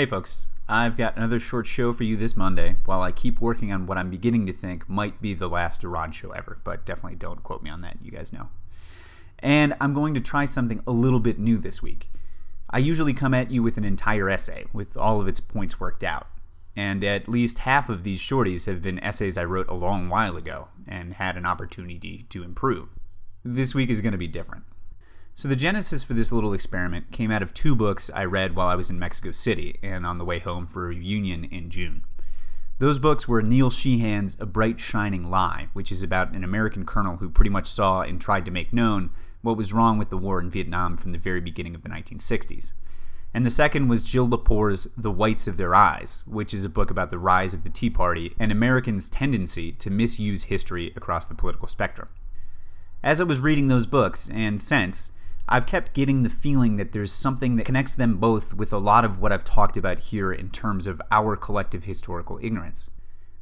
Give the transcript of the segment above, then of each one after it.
Hey, folks. I've got another short show for you this Monday while I keep working on what I'm beginning to think might be the last Iran show ever, but definitely don't quote me on that. You guys know. And I'm going to try something a little bit new this week. I usually come at you with an entire essay with all of its points worked out. And at least half of these shorties have been essays I wrote a long while ago and had an opportunity to improve. This week is going to be different. So, the genesis for this little experiment came out of two books I read while I was in Mexico City and on the way home for a reunion in June. Those books were Neil Sheehan's A Bright Shining Lie, which is about an American colonel who pretty much saw and tried to make known what was wrong with the war in Vietnam from the very beginning of the 1960s. And the second was Jill Lepore's The Whites of Their Eyes, which is a book about the rise of the Tea Party and Americans' tendency to misuse history across the political spectrum. As I was reading those books, and since, I've kept getting the feeling that there's something that connects them both with a lot of what I've talked about here in terms of our collective historical ignorance.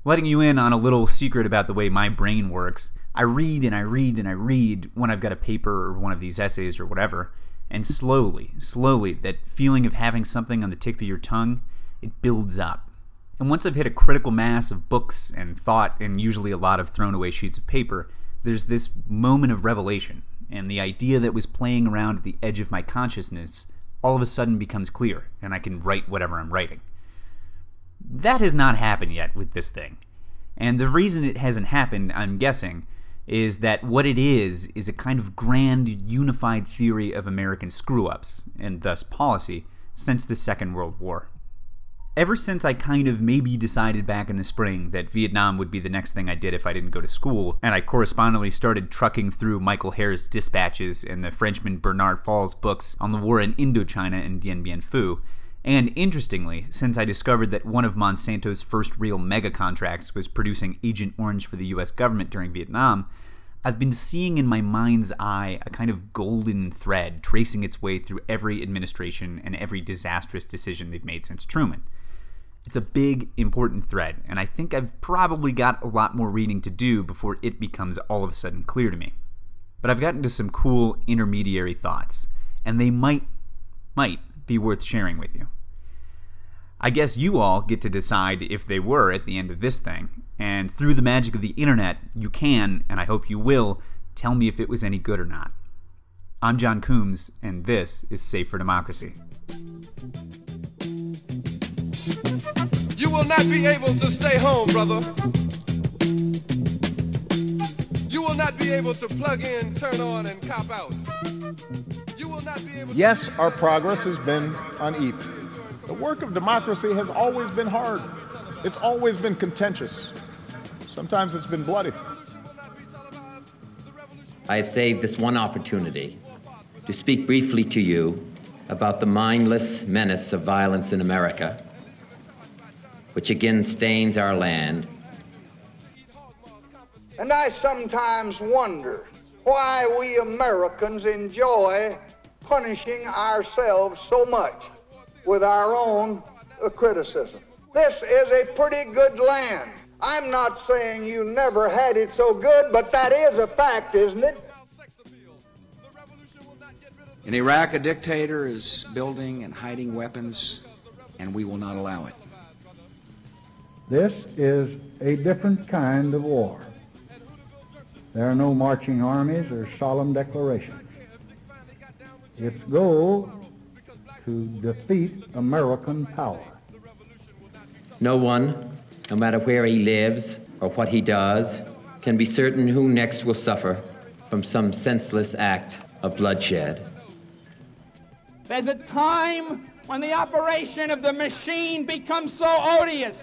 Letting you in on a little secret about the way my brain works, I read and I read and I read when I've got a paper or one of these essays or whatever, and slowly, slowly, that feeling of having something on the tip of your tongue, it builds up. And once I've hit a critical mass of books and thought, and usually a lot of thrown away sheets of paper, there's this moment of revelation and the idea that was playing around at the edge of my consciousness all of a sudden becomes clear, and I can write whatever I'm writing. That has not happened yet with this thing. And the reason it hasn't happened, I'm guessing, is that what it is is a kind of grand unified theory of American screw ups, and thus policy, since the Second World War ever since I kind of maybe decided back in the spring that Vietnam would be the next thing I did if I didn't go to school, and I correspondingly started trucking through Michael Herr's dispatches and the Frenchman Bernard Fall's books on the war in Indochina and Dien Bien Phu, and interestingly, since I discovered that one of Monsanto's first real mega contracts was producing Agent Orange for the US government during Vietnam, I've been seeing in my mind's eye a kind of golden thread tracing its way through every administration and every disastrous decision they've made since Truman. It's a big, important thread, and I think I've probably got a lot more reading to do before it becomes all of a sudden clear to me. But I've gotten to some cool intermediary thoughts, and they might, might be worth sharing with you. I guess you all get to decide if they were at the end of this thing, and through the magic of the internet, you can, and I hope you will, tell me if it was any good or not. I'm John Coombs, and this is Safe for Democracy. You will not be able to stay home, brother. You will not be able to plug in, turn on, and cop out. You will not be able Yes, our progress has been uneven. The work of democracy has always been hard. It's always been contentious. Sometimes it's been bloody. I have saved this one opportunity to speak briefly to you about the mindless menace of violence in America which again stains our land. And I sometimes wonder why we Americans enjoy punishing ourselves so much with our own uh, criticism. This is a pretty good land. I'm not saying you never had it so good, but that is a fact, isn't it? In Iraq, a dictator is building and hiding weapons, and we will not allow it. This is a different kind of war. There are no marching armies or solemn declarations. Its goal to defeat American power. No one, no matter where he lives or what he does, can be certain who next will suffer from some senseless act of bloodshed. There's a time when the operation of the machine becomes so odious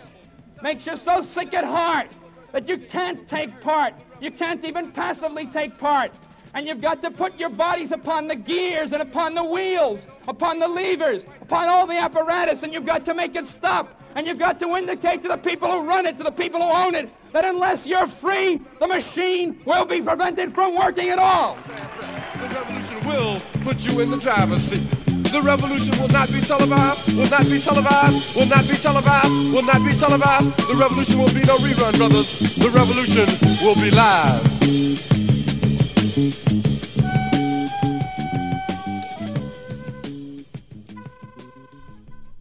makes you so sick at heart that you can't take part. You can't even passively take part. And you've got to put your bodies upon the gears and upon the wheels, upon the levers, upon all the apparatus, and you've got to make it stop. And you've got to indicate to the people who run it, to the people who own it, that unless you're free, the machine will be prevented from working at all. The revolution will put you in the driver's seat. The revolution will not be televised, will not be televised, will not be televised, will not be televised. The revolution will be no rerun, brothers. The revolution will be live.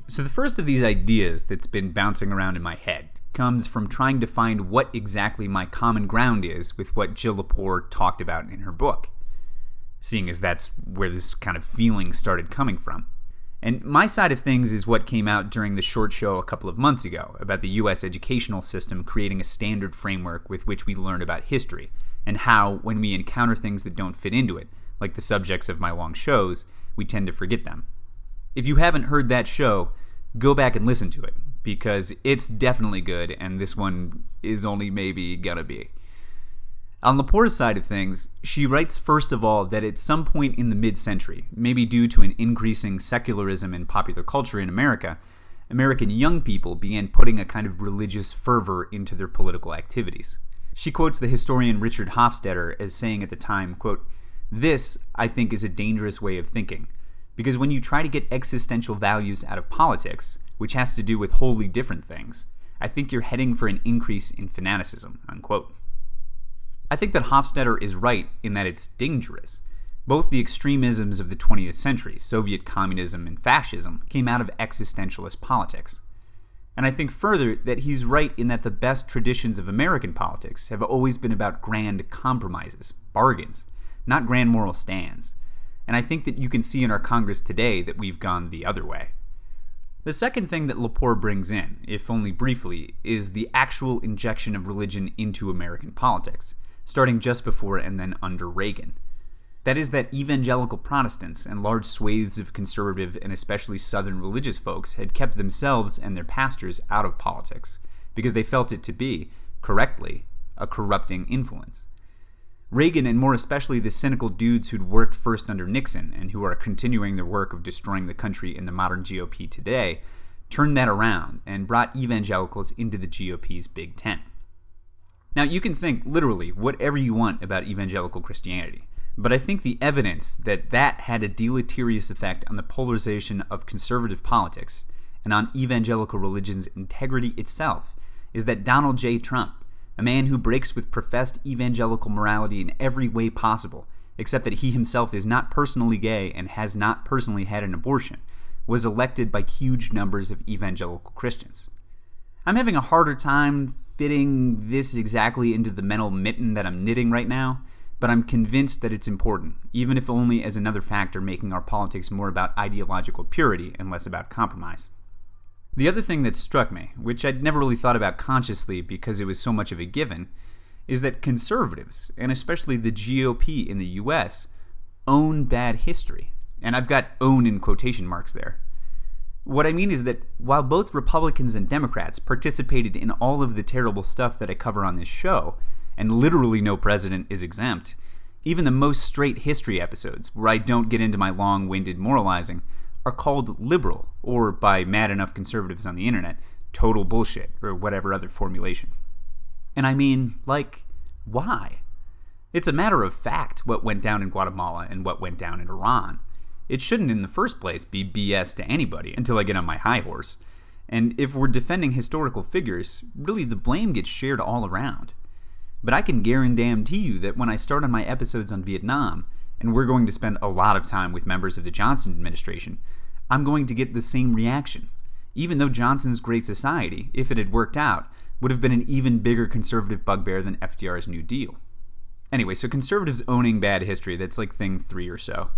So, the first of these ideas that's been bouncing around in my head comes from trying to find what exactly my common ground is with what Jill Lepore talked about in her book, seeing as that's where this kind of feeling started coming from. And my side of things is what came out during the short show a couple of months ago about the US educational system creating a standard framework with which we learn about history, and how, when we encounter things that don't fit into it, like the subjects of my long shows, we tend to forget them. If you haven't heard that show, go back and listen to it because it's definitely good, and this one is only maybe gonna be. On Lepore's side of things, she writes first of all that at some point in the mid century, maybe due to an increasing secularism in popular culture in America, American young people began putting a kind of religious fervor into their political activities. She quotes the historian Richard Hofstadter as saying at the time, quote, This, I think, is a dangerous way of thinking, because when you try to get existential values out of politics, which has to do with wholly different things, I think you're heading for an increase in fanaticism, unquote. I think that Hofstadter is right in that it's dangerous. Both the extremisms of the 20th century, Soviet communism and fascism, came out of existentialist politics. And I think further that he's right in that the best traditions of American politics have always been about grand compromises, bargains, not grand moral stands. And I think that you can see in our Congress today that we've gone the other way. The second thing that Lepore brings in, if only briefly, is the actual injection of religion into American politics, starting just before and then under Reagan. That is, that evangelical Protestants and large swathes of conservative and especially Southern religious folks had kept themselves and their pastors out of politics because they felt it to be, correctly, a corrupting influence. Reagan, and more especially the cynical dudes who'd worked first under Nixon and who are continuing their work of destroying the country in the modern GOP today, turned that around and brought evangelicals into the GOP's Big Tent. Now, you can think literally whatever you want about evangelical Christianity, but I think the evidence that that had a deleterious effect on the polarization of conservative politics and on evangelical religion's integrity itself is that Donald J. Trump, a man who breaks with professed evangelical morality in every way possible, except that he himself is not personally gay and has not personally had an abortion, was elected by huge numbers of evangelical Christians. I'm having a harder time fitting this exactly into the mental mitten that I'm knitting right now, but I'm convinced that it's important, even if only as another factor making our politics more about ideological purity and less about compromise. The other thing that struck me, which I'd never really thought about consciously because it was so much of a given, is that conservatives, and especially the GOP in the US, own bad history. And I've got own in quotation marks there. What I mean is that while both Republicans and Democrats participated in all of the terrible stuff that I cover on this show, and literally no president is exempt, even the most straight history episodes, where I don't get into my long winded moralizing, are called liberal, or by mad enough conservatives on the internet, total bullshit, or whatever other formulation. And I mean, like, why? It's a matter of fact what went down in Guatemala and what went down in Iran. It shouldn't, in the first place, be BS to anybody until I get on my high horse. And if we're defending historical figures, really the blame gets shared all around. But I can guarantee you that when I start on my episodes on Vietnam, and we're going to spend a lot of time with members of the Johnson administration, I'm going to get the same reaction. Even though Johnson's Great Society, if it had worked out, would have been an even bigger conservative bugbear than FDR's New Deal. Anyway, so conservatives owning bad history, that's like thing three or so.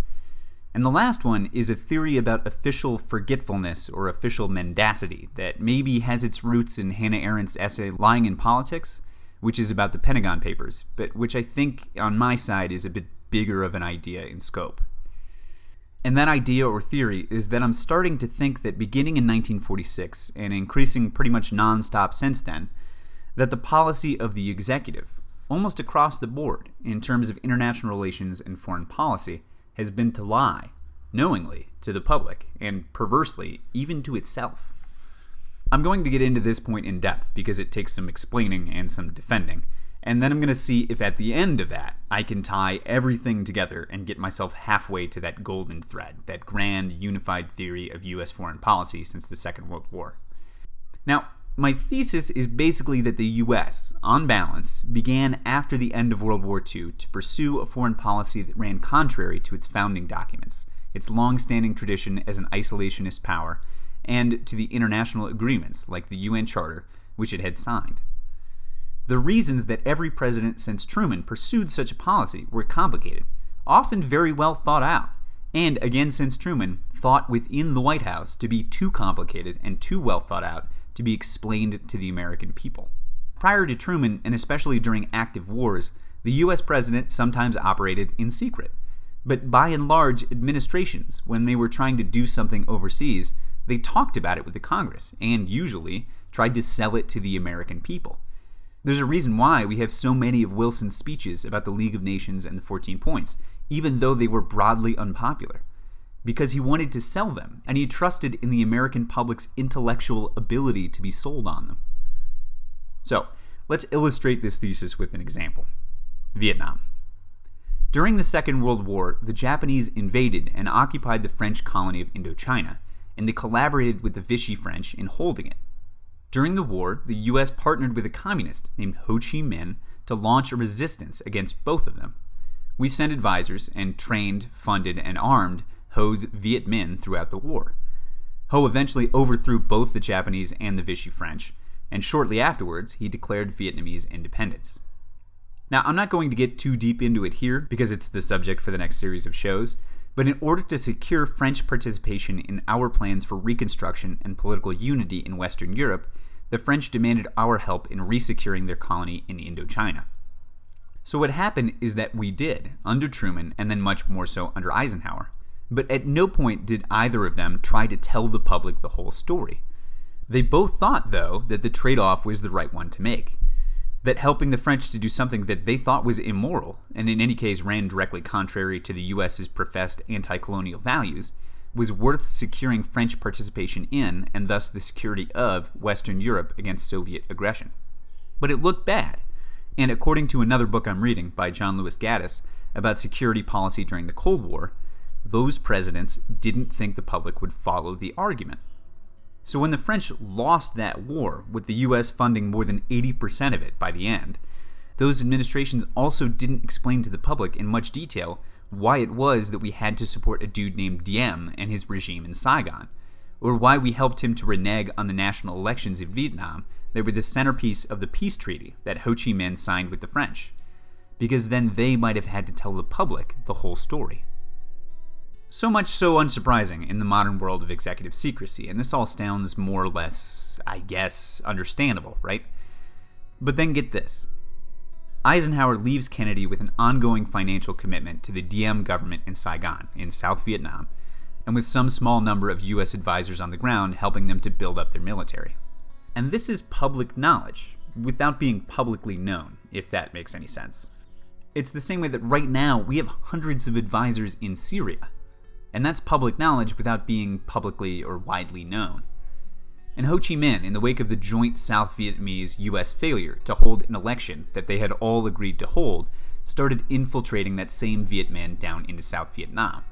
And the last one is a theory about official forgetfulness or official mendacity that maybe has its roots in Hannah Arendt's essay Lying in Politics, which is about the Pentagon Papers, but which I think on my side is a bit bigger of an idea in scope. And that idea or theory is that I'm starting to think that beginning in 1946 and increasing pretty much nonstop since then, that the policy of the executive, almost across the board in terms of international relations and foreign policy, has been to lie, knowingly, to the public, and perversely, even to itself. I'm going to get into this point in depth because it takes some explaining and some defending, and then I'm going to see if at the end of that I can tie everything together and get myself halfway to that golden thread, that grand unified theory of US foreign policy since the Second World War. Now, my thesis is basically that the US, on balance, began after the end of World War II to pursue a foreign policy that ran contrary to its founding documents, its long standing tradition as an isolationist power, and to the international agreements like the UN Charter, which it had signed. The reasons that every president since Truman pursued such a policy were complicated, often very well thought out, and again since Truman, thought within the White House to be too complicated and too well thought out to be explained to the American people. Prior to Truman, and especially during active wars, the US president sometimes operated in secret. But by and large, administrations, when they were trying to do something overseas, they talked about it with the Congress and usually tried to sell it to the American people. There's a reason why we have so many of Wilson's speeches about the League of Nations and the 14 points, even though they were broadly unpopular. Because he wanted to sell them, and he trusted in the American public's intellectual ability to be sold on them. So, let's illustrate this thesis with an example Vietnam. During the Second World War, the Japanese invaded and occupied the French colony of Indochina, and they collaborated with the Vichy French in holding it. During the war, the US partnered with a communist named Ho Chi Minh to launch a resistance against both of them. We sent advisors and trained, funded, and armed Ho's Viet Minh throughout the war. Ho eventually overthrew both the Japanese and the Vichy French, and shortly afterwards, he declared Vietnamese independence. Now, I'm not going to get too deep into it here because it's the subject for the next series of shows, but in order to secure French participation in our plans for reconstruction and political unity in Western Europe, the French demanded our help in resecuring their colony in Indochina. So, what happened is that we did, under Truman, and then much more so under Eisenhower. But at no point did either of them try to tell the public the whole story. They both thought, though, that the trade off was the right one to make. That helping the French to do something that they thought was immoral, and in any case ran directly contrary to the US's professed anti colonial values, was worth securing French participation in, and thus the security of, Western Europe against Soviet aggression. But it looked bad, and according to another book I'm reading by John Lewis Gaddis about security policy during the Cold War, those presidents didn't think the public would follow the argument. So when the French lost that war, with the US funding more than 80% of it by the end, those administrations also didn't explain to the public in much detail why it was that we had to support a dude named Diem and his regime in Saigon, or why we helped him to renege on the national elections in Vietnam that were the centerpiece of the peace treaty that Ho Chi Minh signed with the French, because then they might have had to tell the public the whole story. So much so unsurprising in the modern world of executive secrecy, and this all sounds more or less, I guess, understandable, right? But then get this Eisenhower leaves Kennedy with an ongoing financial commitment to the Diem government in Saigon, in South Vietnam, and with some small number of U.S. advisors on the ground helping them to build up their military. And this is public knowledge, without being publicly known, if that makes any sense. It's the same way that right now we have hundreds of advisors in Syria, and that's public knowledge without being publicly or widely known and Ho Chi Minh, in the wake of the joint South Vietnamese US failure to hold an election that they had all agreed to hold, started infiltrating that same Viet Minh down into South Vietnam,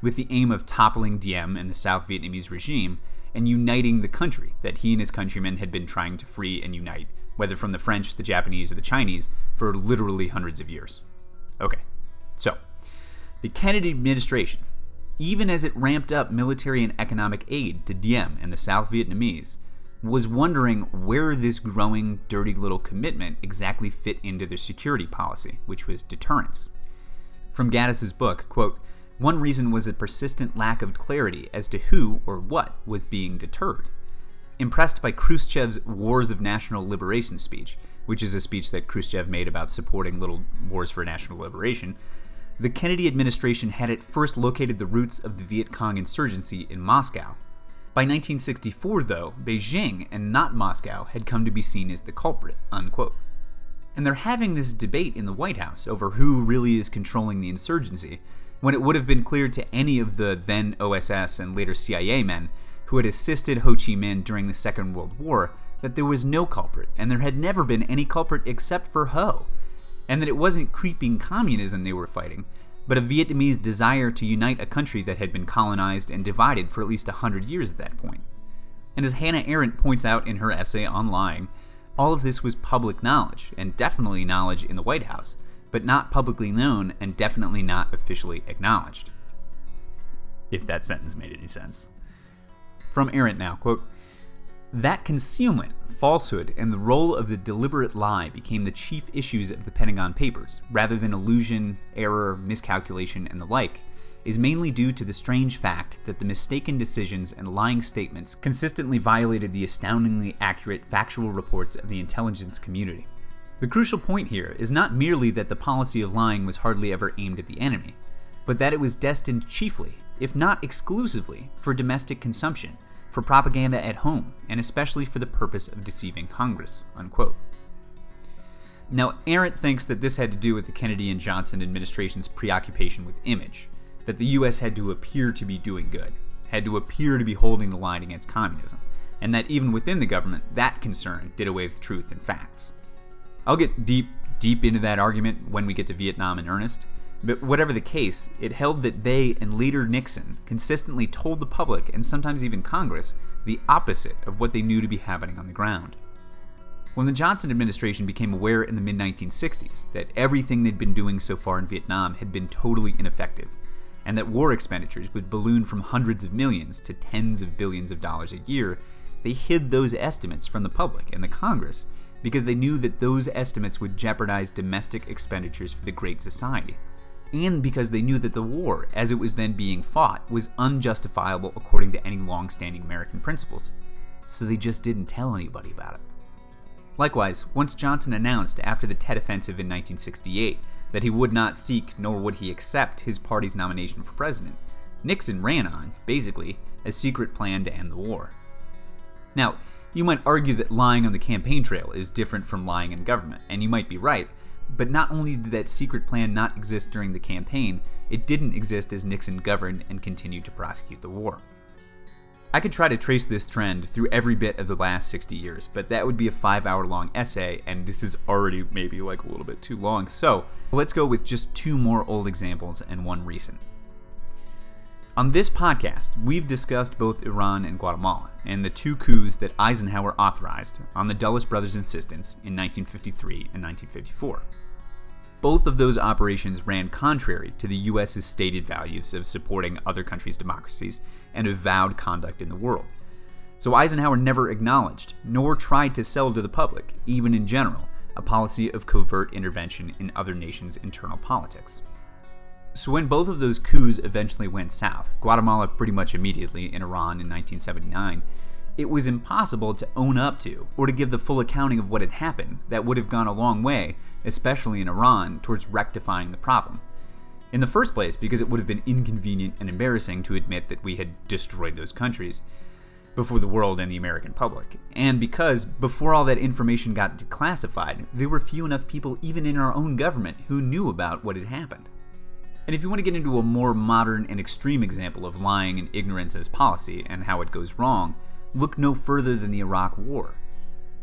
with the aim of toppling Diem and the South Vietnamese regime and uniting the country that he and his countrymen had been trying to free and unite, whether from the French, the Japanese, or the Chinese, for literally hundreds of years. Okay, so the Kennedy administration even as it ramped up military and economic aid to Diem and the South Vietnamese, was wondering where this growing, dirty little commitment exactly fit into their security policy, which was deterrence. From Gaddis's book, quote, one reason was a persistent lack of clarity as to who or what was being deterred. Impressed by Khrushchev's Wars of National Liberation speech, which is a speech that Khrushchev made about supporting little wars for national liberation, the Kennedy administration had at first located the roots of the Viet Cong insurgency in Moscow. By 1964, though, Beijing and not Moscow had come to be seen as the culprit. Unquote. And they're having this debate in the White House over who really is controlling the insurgency, when it would have been clear to any of the then OSS and later CIA men who had assisted Ho Chi Minh during the Second World War that there was no culprit, and there had never been any culprit except for Ho and that it wasn't creeping communism they were fighting, but a Vietnamese desire to unite a country that had been colonized and divided for at least a hundred years at that point. And as Hannah Arendt points out in her essay on lying, all of this was public knowledge, and definitely knowledge in the White House, but not publicly known and definitely not officially acknowledged. If that sentence made any sense. From Arendt now, quote, that concealment, falsehood, and the role of the deliberate lie became the chief issues of the Pentagon Papers, rather than illusion, error, miscalculation, and the like, is mainly due to the strange fact that the mistaken decisions and lying statements consistently violated the astoundingly accurate factual reports of the intelligence community. The crucial point here is not merely that the policy of lying was hardly ever aimed at the enemy, but that it was destined chiefly, if not exclusively, for domestic consumption, for propaganda at home, and especially for the purpose of deceiving Congress. Unquote. Now, Arendt thinks that this had to do with the Kennedy and Johnson administration's preoccupation with image, that the US had to appear to be doing good, had to appear to be holding the line against communism, and that even within the government, that concern did away with truth and facts. I'll get deep, deep into that argument when we get to Vietnam in earnest, but whatever the case, it held that they and later Nixon consistently told the public and sometimes even Congress the opposite of what they knew to be happening on the ground. When the Johnson administration became aware in the mid 1960s that everything they'd been doing so far in Vietnam had been totally ineffective, and that war expenditures would balloon from hundreds of millions to tens of billions of dollars a year, they hid those estimates from the public and the Congress because they knew that those estimates would jeopardize domestic expenditures for the Great Society, and because they knew that the war, as it was then being fought, was unjustifiable according to any long standing American principles. So they just didn't tell anybody about it. Likewise, once Johnson announced after the Tet Offensive in 1968 that he would not seek nor would he accept his party's nomination for president, Nixon ran on, basically, a secret plan to end the war. Now, you might argue that lying on the campaign trail is different from lying in government, and you might be right, but not only did that secret plan not exist during the campaign, it didn't exist as Nixon governed and continued to prosecute the war. I could try to trace this trend through every bit of the last 60 years, but that would be a five hour long essay, and this is already maybe like a little bit too long. So let's go with just two more old examples and one recent. On this podcast, we've discussed both Iran and Guatemala, and the two coups that Eisenhower authorized on the Dulles brothers' insistence in 1953 and 1954. Both of those operations ran contrary to the U.S.'s stated values of supporting other countries' democracies and avowed conduct in the world. So Eisenhower never acknowledged, nor tried to sell to the public, even in general, a policy of covert intervention in other nations' internal politics. So when both of those coups eventually went south, Guatemala pretty much immediately in Iran in 1979, it was impossible to own up to or to give the full accounting of what had happened that would have gone a long way, especially in Iran, towards rectifying the problem. In the first place, because it would have been inconvenient and embarrassing to admit that we had destroyed those countries before the world and the American public. And because, before all that information got declassified, there were few enough people, even in our own government, who knew about what had happened. And if you want to get into a more modern and extreme example of lying and ignorance as policy and how it goes wrong, look no further than the Iraq War.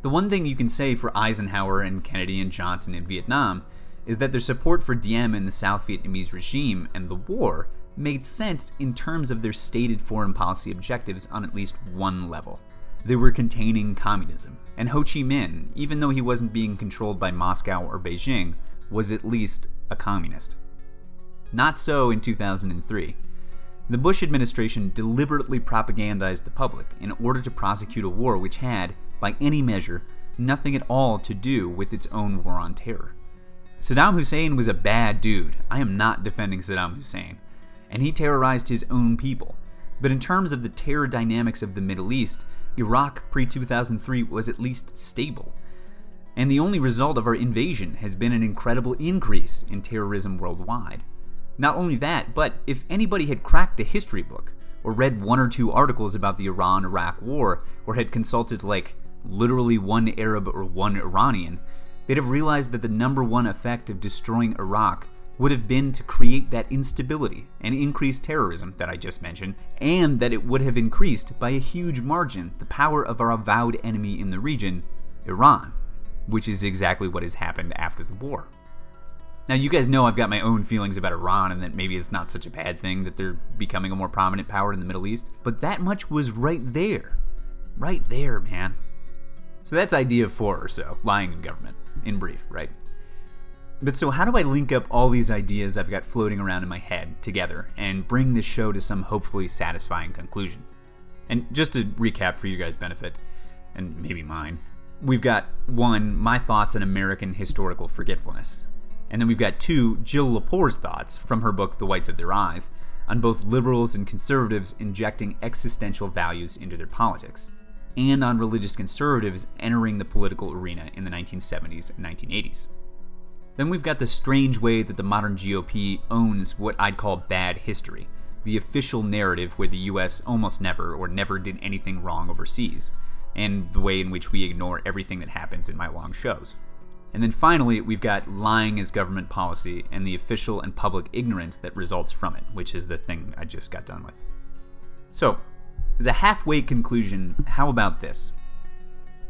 The one thing you can say for Eisenhower and Kennedy and Johnson in Vietnam is that their support for Diem and the South Vietnamese regime and the war made sense in terms of their stated foreign policy objectives on at least one level. They were containing communism, and Ho Chi Minh, even though he wasn't being controlled by Moscow or Beijing, was at least a communist. Not so in 2003. The Bush administration deliberately propagandized the public in order to prosecute a war which had, by any measure, nothing at all to do with its own war on terror. Saddam Hussein was a bad dude. I am not defending Saddam Hussein. And he terrorized his own people. But in terms of the terror dynamics of the Middle East, Iraq pre 2003 was at least stable. And the only result of our invasion has been an incredible increase in terrorism worldwide. Not only that, but if anybody had cracked a history book, or read one or two articles about the Iran Iraq War, or had consulted like literally one Arab or one Iranian, they'd have realized that the number one effect of destroying Iraq would have been to create that instability and increase terrorism that I just mentioned, and that it would have increased by a huge margin the power of our avowed enemy in the region, Iran, which is exactly what has happened after the war. Now, you guys know I've got my own feelings about Iran and that maybe it's not such a bad thing that they're becoming a more prominent power in the Middle East, but that much was right there. Right there, man. So that's idea four or so lying in government, in brief, right? But so, how do I link up all these ideas I've got floating around in my head together and bring this show to some hopefully satisfying conclusion? And just to recap for you guys' benefit, and maybe mine, we've got one, my thoughts on American historical forgetfulness. And then we've got two, Jill Lepore's thoughts from her book, The Whites of Their Eyes, on both liberals and conservatives injecting existential values into their politics, and on religious conservatives entering the political arena in the 1970s and 1980s. Then we've got the strange way that the modern GOP owns what I'd call bad history, the official narrative where the US almost never or never did anything wrong overseas, and the way in which we ignore everything that happens in my long shows. And then finally, we've got lying as government policy and the official and public ignorance that results from it, which is the thing I just got done with. So, as a halfway conclusion, how about this?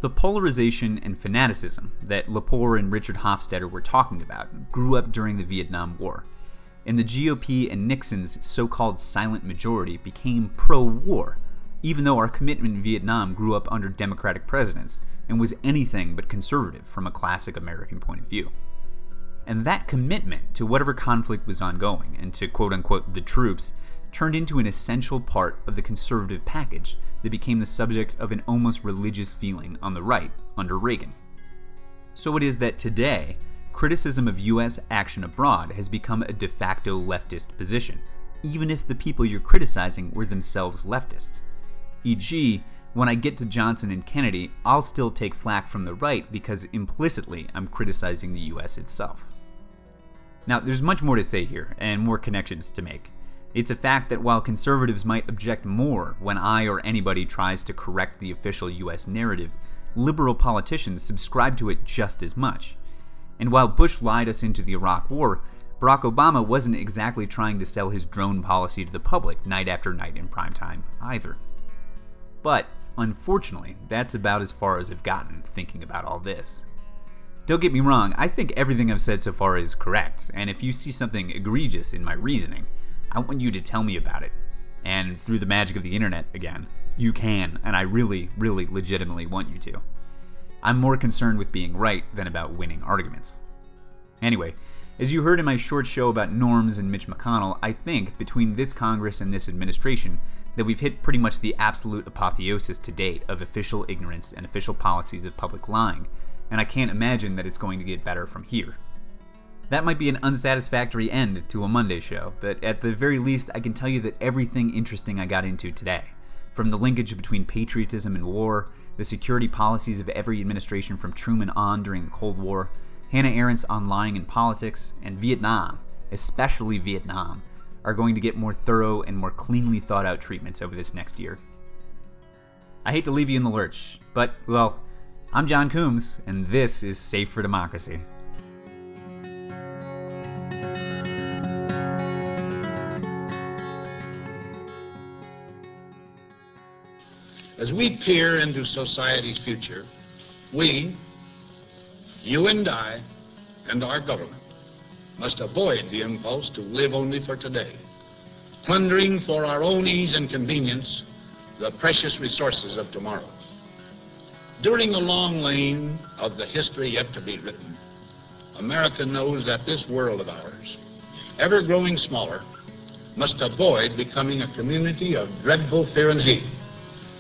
The polarization and fanaticism that Lepore and Richard Hofstadter were talking about grew up during the Vietnam War, and the GOP and Nixon's so called silent majority became pro war, even though our commitment in Vietnam grew up under Democratic presidents and was anything but conservative from a classic American point of view. And that commitment to whatever conflict was ongoing and to quote unquote the troops turned into an essential part of the conservative package that became the subject of an almost religious feeling on the right under Reagan. So it is that today, criticism of US action abroad has become a de facto leftist position, even if the people you're criticizing were themselves leftist. E.g., when I get to Johnson and Kennedy, I'll still take flack from the right because implicitly I'm criticizing the US itself. Now, there's much more to say here and more connections to make. It's a fact that while conservatives might object more when I or anybody tries to correct the official US narrative, liberal politicians subscribe to it just as much. And while Bush lied us into the Iraq War, Barack Obama wasn't exactly trying to sell his drone policy to the public night after night in prime time either. But Unfortunately, that's about as far as I've gotten thinking about all this. Don't get me wrong, I think everything I've said so far is correct, and if you see something egregious in my reasoning, I want you to tell me about it. And through the magic of the internet, again, you can, and I really, really legitimately want you to. I'm more concerned with being right than about winning arguments. Anyway, as you heard in my short show about norms and Mitch McConnell, I think between this Congress and this administration, that we've hit pretty much the absolute apotheosis to date of official ignorance and official policies of public lying, and I can't imagine that it's going to get better from here. That might be an unsatisfactory end to a Monday show, but at the very least, I can tell you that everything interesting I got into today, from the linkage between patriotism and war, the security policies of every administration from Truman on during the Cold War, Hannah Arendt's on lying in politics, and Vietnam, especially Vietnam, are going to get more thorough and more cleanly thought out treatments over this next year. I hate to leave you in the lurch, but, well, I'm John Coombs, and this is Safe for Democracy. As we peer into society's future, we, you and I, and our government, must avoid the impulse to live only for today, plundering for our own ease and convenience the precious resources of tomorrow. During the long lane of the history yet to be written, America knows that this world of ours, ever growing smaller, must avoid becoming a community of dreadful fear and hate,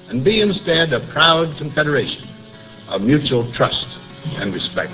and be instead a proud confederation of mutual trust and respect.